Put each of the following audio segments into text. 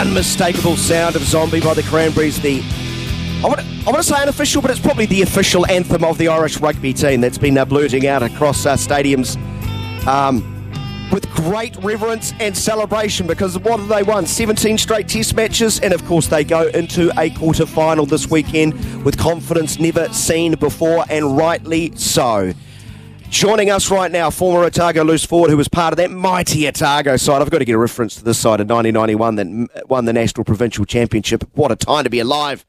unmistakable sound of Zombie by the Cranberries, the I want, to, I want to say unofficial, but it's probably the official anthem of the Irish rugby team that's been uh, blurting out across uh, stadiums um, with great reverence and celebration because what have they won? 17 straight test matches, and of course, they go into a quarter final this weekend with confidence never seen before, and rightly so. Joining us right now, former Otago loose forward who was part of that mighty Otago side. I've got to get a reference to this side of 1991 that won the National Provincial Championship. What a time to be alive.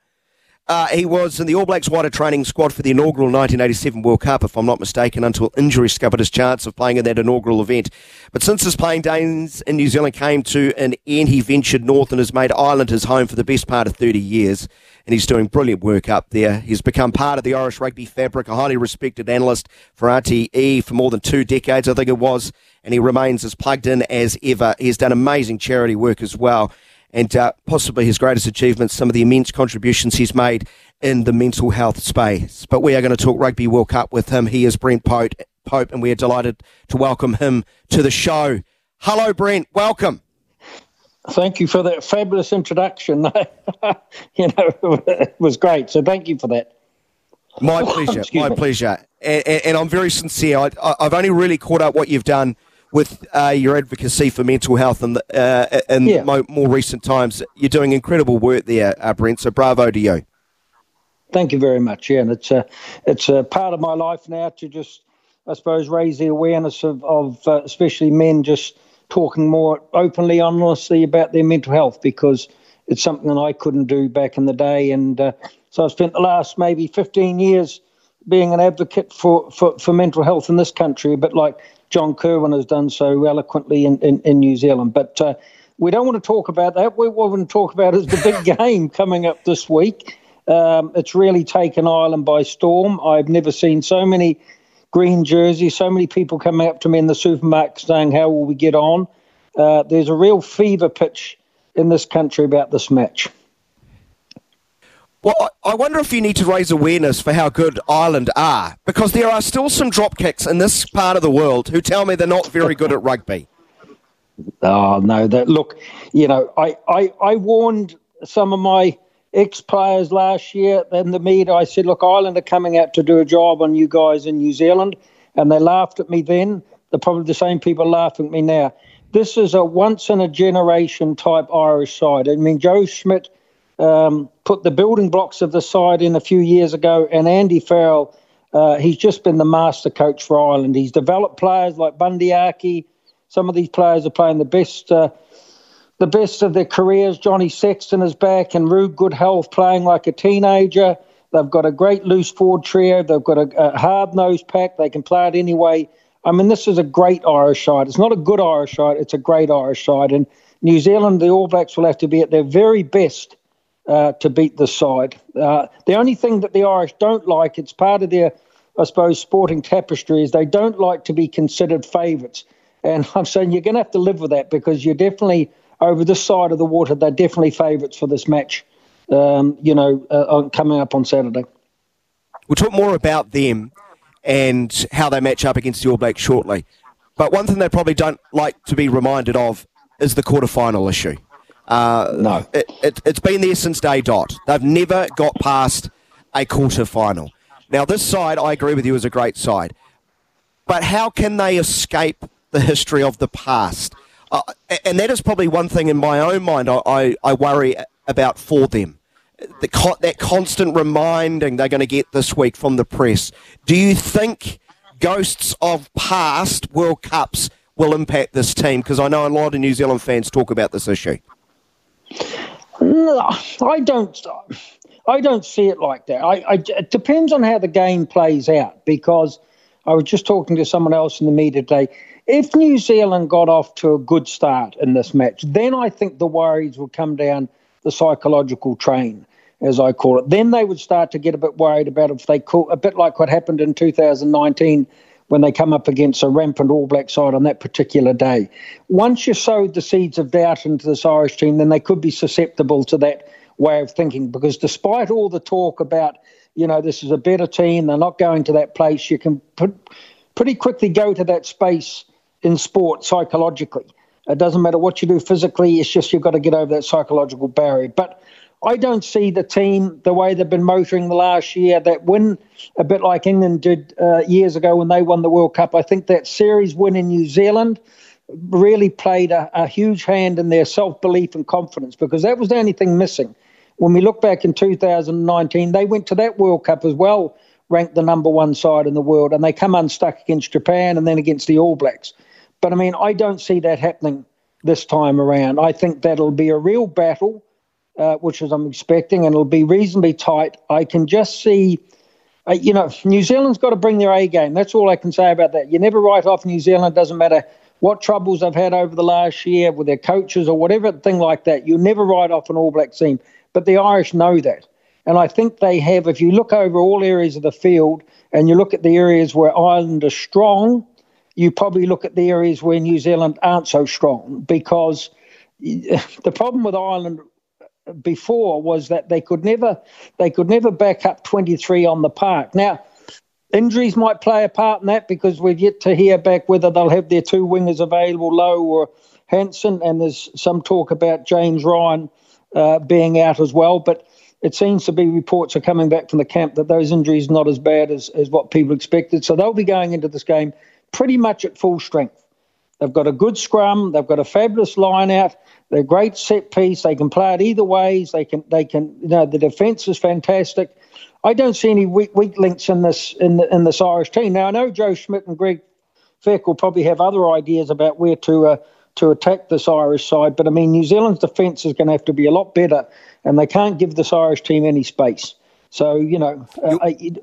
Uh, he was in the All Blacks wider training squad for the inaugural 1987 World Cup, if I'm not mistaken, until injury scuppered his chance of playing in that inaugural event. But since his playing days in New Zealand came to an end, he ventured north and has made Ireland his home for the best part of 30 years. And he's doing brilliant work up there. He's become part of the Irish rugby fabric, a highly respected analyst for RTE for more than two decades, I think it was. And he remains as plugged in as ever. He's done amazing charity work as well and uh, possibly his greatest achievements, some of the immense contributions he's made in the mental health space. But we are going to talk Rugby World Cup with him. He is Brent Pope, Pope and we are delighted to welcome him to the show. Hello, Brent. Welcome. Thank you for that fabulous introduction. you know, it was great. So thank you for that. My pleasure. my me. pleasure. And, and, and, I'm very sincere. I, I've only really caught up what you've done with uh, your advocacy for mental health in, the, uh, in yeah. mo- more recent times. You're doing incredible work there, uh, Brent, so bravo to you. Thank you very much. Yeah, and it's a, it's a part of my life now to just, I suppose, raise the awareness of, of uh, especially men just talking more openly, honestly about their mental health because it's something that I couldn't do back in the day. And uh, so I've spent the last maybe 15 years being an advocate for, for, for mental health in this country, a bit like John Kirwan has done so eloquently in, in, in New Zealand. But uh, we don't want to talk about that. What we want to talk about is the big game coming up this week. Um, it's really taken Ireland by storm. I've never seen so many green jerseys, so many people coming up to me in the supermarket saying, How will we get on? Uh, there's a real fever pitch in this country about this match. Well, I wonder if you need to raise awareness for how good Ireland are, because there are still some dropkicks in this part of the world who tell me they're not very good at rugby. Oh no! That look, you know, I, I, I warned some of my ex-players last year in the media. I said, look, Ireland are coming out to do a job on you guys in New Zealand, and they laughed at me then. They're probably the same people laughing at me now. This is a once in a generation type Irish side. I mean, Joe Schmidt um, put the building blocks of the side in a few years ago, and Andy Farrell, uh, he's just been the master coach for Ireland. He's developed players like Bundee Aki. Some of these players are playing the best, uh, the best of their careers. Johnny Sexton is back, and Rue Goodhealth playing like a teenager. They've got a great loose forward trio. They've got a, a hard nosed pack. They can play it anyway. I mean, this is a great Irish side. It's not a good Irish side. It's a great Irish side. And New Zealand, the All Blacks will have to be at their very best uh, to beat the side. Uh, the only thing that the Irish don't like, it's part of their, I suppose, sporting tapestry, is they don't like to be considered favourites. And I'm saying you're going to have to live with that because you're definitely over this side of the water. They're definitely favourites for this match. Um, you know, uh, coming up on Saturday. We'll talk more about them and how they match up against the All Blacks shortly. But one thing they probably don't like to be reminded of is the quarter final issue. Uh, no. It, it, it's been there since day dot. They've never got past a quarter final. Now, this side, I agree with you, is a great side. But how can they escape the history of the past? Uh, and that is probably one thing in my own mind I, I, I worry about for them. The, that constant reminding they're going to get this week from the press. Do you think ghosts of past World Cups will impact this team? Because I know a lot of New Zealand fans talk about this issue. I don't. I don't see it like that. I, I, it depends on how the game plays out because I was just talking to someone else in the media today. If New Zealand got off to a good start in this match, then I think the worries would come down the psychological train, as I call it. Then they would start to get a bit worried about if they call a bit like what happened in 2019 when they come up against a rampant All Black side on that particular day. Once you sowed the seeds of doubt into this Irish team, then they could be susceptible to that way of thinking. Because despite all the talk about, you know, this is a better team, they're not going to that place, you can put, pretty quickly go to that space in sport psychologically. It doesn't matter what you do physically, it's just you've got to get over that psychological barrier. But I don't see the team the way they've been motoring the last year that win a bit like England did uh, years ago when they won the World Cup. I think that series win in New Zealand really played a, a huge hand in their self belief and confidence because that was the only thing missing. When we look back in 2019, they went to that World Cup as well, ranked the number one side in the world, and they come unstuck against Japan and then against the All Blacks. But I mean, I don't see that happening this time around. I think that'll be a real battle uh, which is I'm expecting, and it'll be reasonably tight. I can just see, uh, you know, New Zealand's got to bring their A game. That's all I can say about that. You never write off New Zealand. Doesn't matter what troubles they've had over the last year with their coaches or whatever thing like that. You never write off an All Black team. But the Irish know that. And I think they have, if you look over all areas of the field and you look at the areas where Ireland are strong, you probably look at the areas where New Zealand aren't so strong because the problem with Ireland before was that they could never they could never back up 23 on the park. Now, injuries might play a part in that because we've yet to hear back whether they'll have their two wingers available, Lowe or Hansen, and there's some talk about James Ryan uh, being out as well. But it seems to be reports are coming back from the camp that those injuries are not as bad as, as what people expected. So they'll be going into this game pretty much at full strength. They've got a good scrum. They've got a fabulous line out. They're great set piece. They can play it either ways. They can. They can. You know, the defence is fantastic. I don't see any weak, weak links in this in, the, in this Irish team. Now I know Joe Schmidt and Greg Feek will probably have other ideas about where to uh, to attack this Irish side, but I mean New Zealand's defence is going to have to be a lot better, and they can't give this Irish team any space. So you know, uh, I,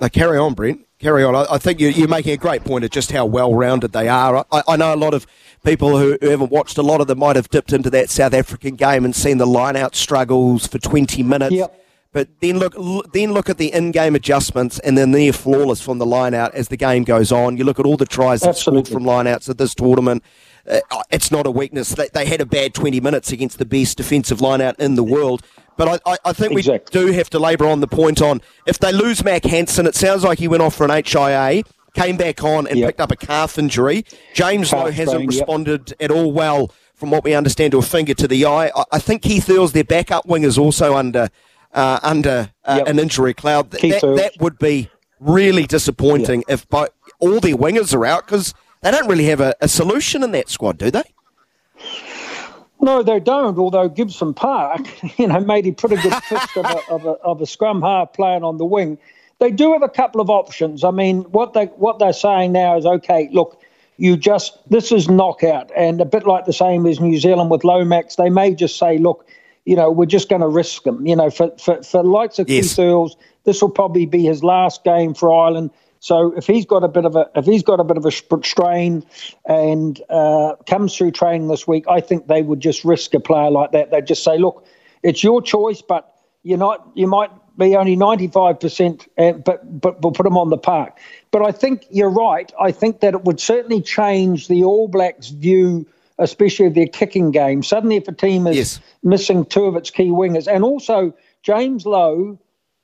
carry on, Brent carry on. I, I think you, are making a great point of just how well rounded they are. I, I, know a lot of people who, who, haven't watched a lot of them might have dipped into that South African game and seen the line out struggles for 20 minutes. Yep. But then look, then look at the in-game adjustments, and then they're flawless from the line out as the game goes on. You look at all the tries that scored from line outs at this tournament. Uh, it's not a weakness. They, they had a bad 20 minutes against the best defensive line out in the world. But I, I think exactly. we do have to labour on the point on if they lose Mack Hansen, it sounds like he went off for an HIA, came back on and yep. picked up a calf injury. James Lowe hasn't responded at all well, from what we understand, to a finger to the eye. I, I think Keith Earls, their backup wing, is also under uh, under uh, yep. an injury cloud. That, that, would be really disappointing if by, all their wingers are out because they don't really have a, a solution in that squad, do they? No, they don't. Although Gibson Park, you know, made a pretty good fist of, a, of, a, of a scrum half playing on the wing. They do have a couple of options. I mean, what they what they're saying now is okay. Look, you just this is knockout, and a bit like the same as New Zealand with Lomax. They may just say, look, you know, we're just going to risk them. You know, for for for likes of yes. Keith Earls, this will probably be his last game for Ireland. So if he's got a bit of a if he's got a bit of a strain and uh, comes through training this week, I think they would just risk a player like that. They'd just say, look, it's your choice, but you're not. You might be only 95%, uh, but but we'll put them on the park. But I think you're right. I think that it would certainly change the All Blacks' view, especially of their kicking game. Suddenly, if a team is yes. missing two of its key wingers, and also James Lowe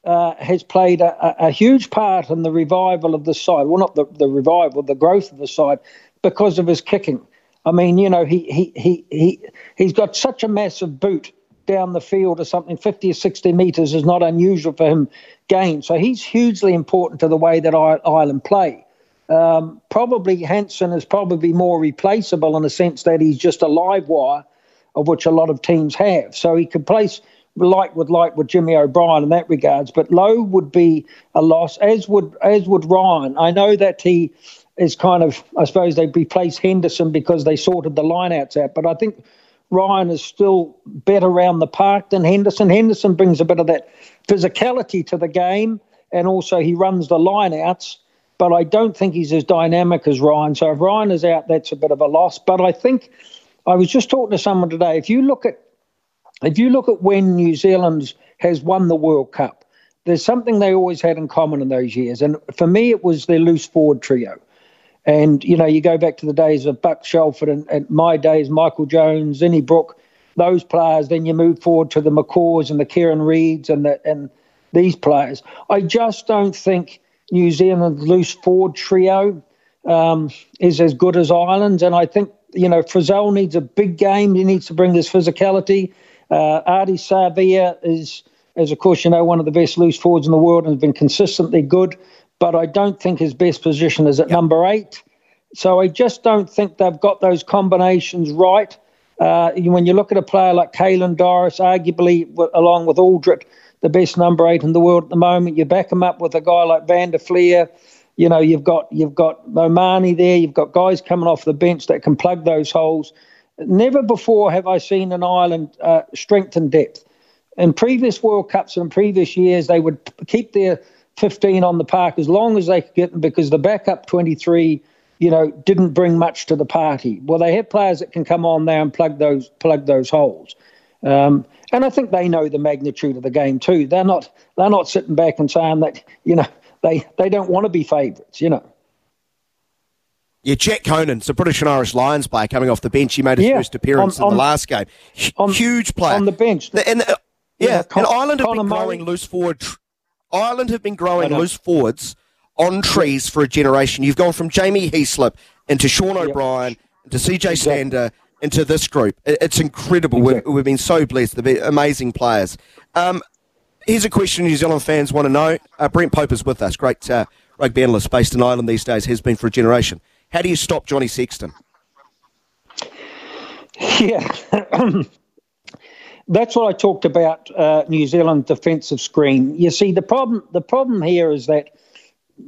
uh, has played a, a, huge part in the revival of the side. Well, not the, the revival, the growth of the side, because of his kicking. I mean, you know, he he he he he's got such a massive boot down the field or something, 50 or 60 metres is not unusual for him gain. So he's hugely important to the way that Ireland play. Um, probably Hansen is probably more replaceable in the sense that he's just a live wire, of which a lot of teams have. So he could place like with like with Jimmy O'Brien in that regards. But Lowe would be a loss, as would as would Ryan. I know that he is kind of I suppose they replaced Henderson because they sorted the lineouts out, but I think Ryan is still better around the park than Henderson. Henderson brings a bit of that physicality to the game, and also he runs the lineouts. But I don't think he's as dynamic as Ryan. So if Ryan is out, that's a bit of a loss. But I think I was just talking to someone today. If you look at if you look at when New Zealand has won the World Cup, there's something they always had in common in those years. And for me, it was their loose forward trio. And, you know, you go back to the days of Buck Shelford and, and my days, Michael Jones, Zinzan Brooke, those players. Then you move forward to the McCaws and the Kieran Reads and, the, and these players. I just don't think New Zealand's loose forward trio um, is as good as Ireland's, and I think you know Frizell needs a big game. He needs to bring his physicality. Uh, Ardie Savea is, as of course you know, one of the best loose forwards in the world and has been consistently good. But I don't think his best position is at yep. number eight. So I just don't think they've got those combinations right. Uh, when you look at a player like Caelan Doris, arguably along with Alldritt, the best number eight in the world at the moment, you back him up with a guy like Van der Flier. You know, you've got you've got Momani there. You've got guys coming off the bench that can plug those holes. Never before have I seen an Ireland uh, strength and depth. In previous World Cups and previous years, they would keep their 15 on the park as long as they could get them because the backup 23 you know, didn't bring much to the party. Well, they have players that can come on there and plug those plug those holes. Um, and I think they know the magnitude of the game too. They're not they're not sitting back and saying that you know they they don't want to be favourites. You know. Yeah, Jack Conan, a British and Irish Lions player coming off the bench. He made his yeah, first appearance on, in the last game. On, Huge player on the bench. The, and, uh, yeah, yeah Con- and Ireland have been growing Murray. loose forward. Ireland have been growing loose forwards on trees for a generation. You've gone from Jamie Heaslip into Sean O'Brien, into CJ Stander, into this group. It's incredible. Exactly. We've, we've, been so blessed. They've been amazing players. Um, here's a question New Zealand fans want to know. Uh, Brent Pope is with us, great uh, rugby analyst based in Ireland these days, has been for a generation. How do you stop Johnny Sexton? Yeah. That's what I talked about. Uh, New Zealand defensive screen. You see, the problem the problem here is that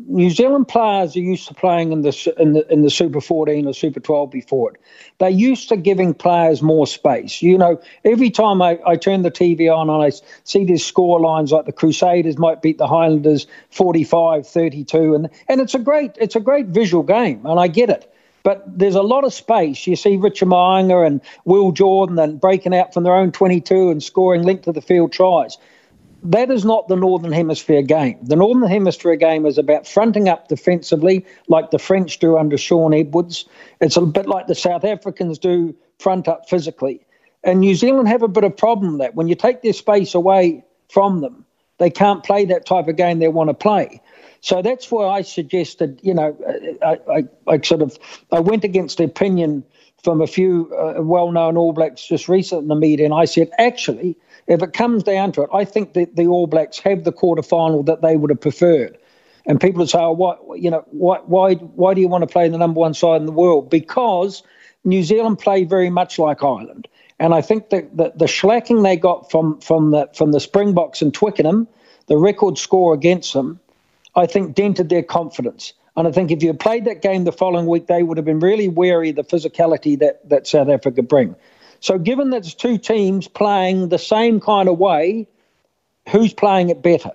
New Zealand players are used to playing in the, in the in the Super 14 or Super 12 before it. They're used to giving players more space. You know, every time I, I turn the TV on and I see these score lines like the Crusaders might beat the Highlanders 45-32, and and it's a great it's a great visual game, and I get it. But there's a lot of space. You see Richard Mo'unga and Will Jordan and breaking out from their own 22 and scoring length of the field tries that is not the Northern Hemisphere game. The Northern Hemisphere game is about fronting up defensively, like the French do under Shaun Edwards. It's a bit like the South Africans do front up physically. And New Zealand have a bit of problem that when you take their space away from them, they can't play that type of game they want to play. So that's why I suggested, you know, I, I, I sort of I went against the opinion from a few uh, well-known All Blacks just recently in the media, and I said actually if it comes down to it, I think that the All Blacks have the quarter final that they would have preferred. And people would say, oh, what, you know, why, why, why do you want to play the number one side in the world? Because New Zealand play very much like Ireland. And I think that the, the slacking they got from, from, the, from the Springboks and Twickenham, the record score against them, I think dented their confidence. And I think if you played that game the following week, they would have been really wary of the physicality that, that South Africa bring. So, given that it's two teams playing the same kind of way, who's playing it better?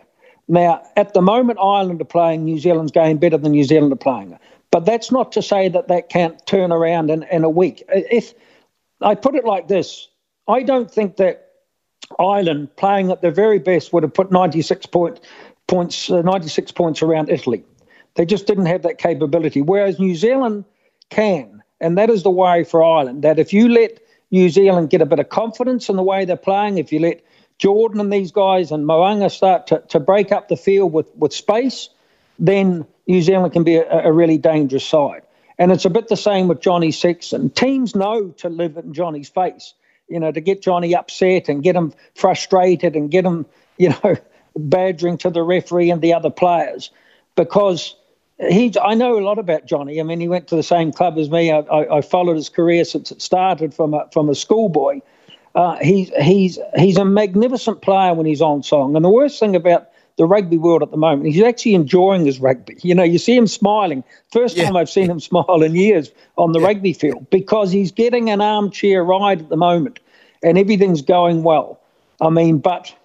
Now, at the moment, Ireland are playing New Zealand's game better than New Zealand are playing it. But that's not to say that that can't turn around in, in a week. If I put it like this, I don't think that Ireland playing at their very best would have put 96 point, points, uh, 96 points around Italy. They just didn't have that capability. Whereas New Zealand can, and that is the way for Ireland. That if you let New Zealand get a bit of confidence in the way they're playing. If you let Jordan and these guys and Mo'unga start to, to break up the field with, with space, then New Zealand can be a, a really dangerous side. And it's a bit the same with Johnny Sexton. Teams know to live in Johnny's face, you know, to get Johnny upset and get him frustrated and get him, you know, badgering to the referee and the other players because he, I know a lot about Johnny. I mean, he went to the same club as me. I, I, I followed his career since it started from a, from a schoolboy. Uh, he's he's he's a magnificent player when he's on song. And the worst thing about the rugby world at the moment, he's actually enjoying his rugby. You know, you see him smiling. First yeah. time I've seen him smile in years on the yeah. rugby field because he's getting an armchair ride at the moment, and everything's going well. I mean, but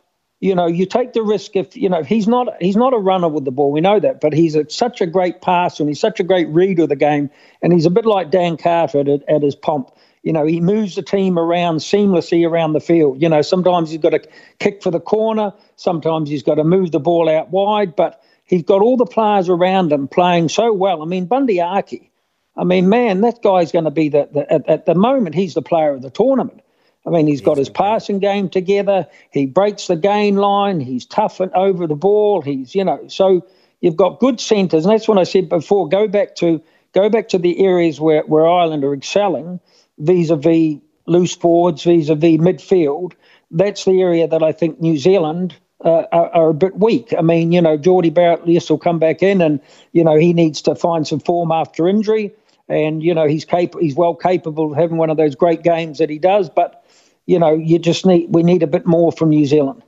you know, you take the risk if you know he's not he's not a runner with the ball. We know that, but he's a, such a great passer and he's such a great reader of the game, and he's a bit like Dan Carter at, at his pomp. You know, he moves the team around seamlessly around the field. You know, sometimes he's got to kick for the corner, sometimes he's got to move the ball out wide, but he's got all the players around him playing so well. I mean, Bundee Aki, I mean, man, that guy's going to be the, the at, at the moment he's the player of the tournament. I mean, he's got his passing game together. He breaks the gain line. He's tough and over the ball. He's, you know, so you've got good centres. And that's what I said before. Go back to go back to the areas where, where Ireland are excelling vis-a-vis loose forwards, vis-a-vis midfield. That's the area that I think New Zealand uh, are, are, a bit weak. I mean, you know, Jordie Barrett, yes, will come back in, and you know he needs to find some form after injury, and you know he's cap- he's well capable of having one of those great games that he does. But you know, you just need we need a bit more from New Zealand.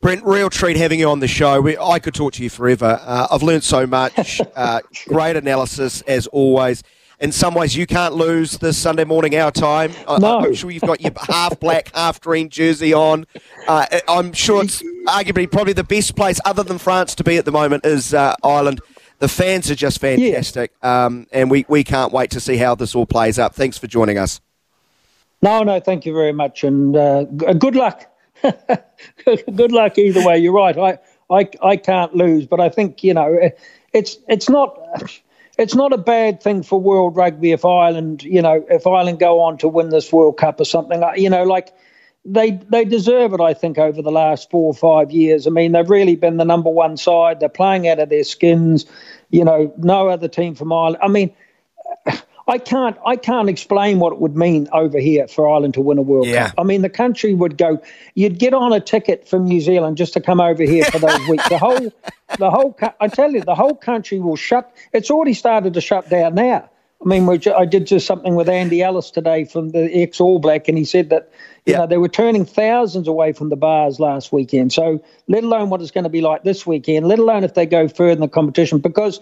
Brent, real treat having you on the show. We, I could talk to you forever. Uh, I've learned so much. Uh, great analysis as always. In some ways, you can't lose this Sunday morning our time. No. I'm sure you've got your half black, half green jersey on. Uh, I'm sure it's arguably probably the best place other than France to be at the moment is uh, Ireland. The fans are just fantastic, yeah. um, and we, we can't wait to see how this all plays up. Thanks for joining us. No, no, thank you very much, and uh, good luck good luck either way. You're right. I, I, I can't lose, but I think you know it's it's not it's not a bad thing for world rugby if Ireland you know if Ireland go on to win this World Cup or something. You know, like they they deserve it. I think over the last four or five years. I mean, they've really been the number one side. They're playing out of their skins. You know, no other team from Ireland. I mean. I can't I can't explain what it would mean over here for Ireland to win a World yeah. Cup. I mean, the country would go. You'd get on a ticket from New Zealand just to come over here for those weeks. The whole, the whole. I tell you, the whole country will shut. It's already started to shut down now. I mean, I did just something with Andy Ellis today from the ex All Black, and he said that you yeah. know they were turning thousands away from the bars last weekend. So, let alone what it's going to be like this weekend, let alone if they go further in the competition, because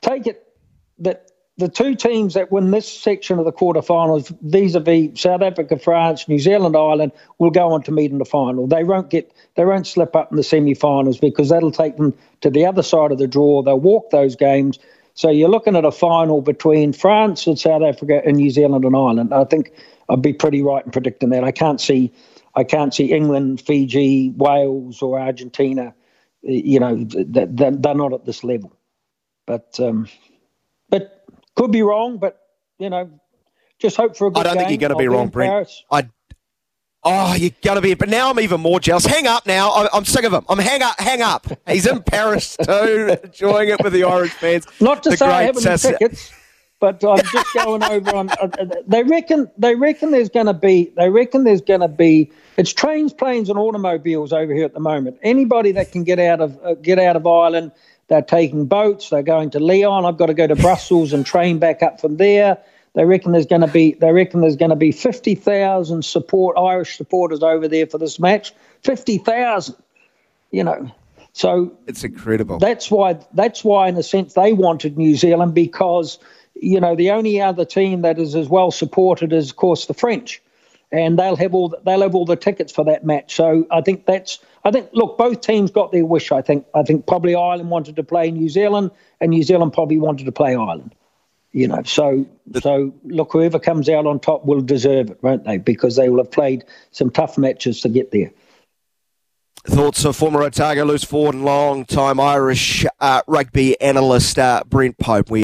take it that the two teams that win this section of the quarterfinals, vis-a-vis South Africa, France, New Zealand, Ireland, will go on to meet in the final. They won't get, they won't slip up in the semi-finals because that'll take them to the other side of the draw. They'll walk those games. So you're looking at a final between France and South Africa and New Zealand and Ireland. I think I'd be pretty right in predicting that. I can't see, I can't see England, Fiji, Wales, or Argentina. You know, they're not at this level. But um, could be wrong, but you know, just hope for a good I don't game. think you're going to be wrong, Brent. I. Oh, you're going to be, but now I'm even more jealous. Hang up now. I'm, I'm sick of him. I'm hang up, hang up. He's in Paris too, enjoying it with the Orange fans. Not to the say I haven't Sass- tickets, but I'm just going over on. Uh, uh, they reckon they reckon there's going to be. They reckon there's going to be. It's trains, planes, and automobiles over here at the moment. Anybody that can get out of uh, get out of Ireland they're taking boats. They're going to Lyon. I've got to go to Brussels and train back up from there. They reckon there's going to be they reckon there's going to be fifty thousand support Irish supporters over there for this match. Fifty thousand, you know. So it's incredible. That's why that's why in a sense they wanted New Zealand because you know the only other team that is as well supported is of course the French, and they'll have all the, they'll have all the tickets for that match. So I think that's I think, look, both teams got their wish. I think. I think probably Ireland wanted to play New Zealand, and New Zealand probably wanted to play Ireland. You know, so so look, whoever comes out on top will deserve it, won't they? Because they will have played some tough matches to get there. Thoughts of former Otago loose forward and long time Irish uh, rugby analyst uh, Brent Pope. We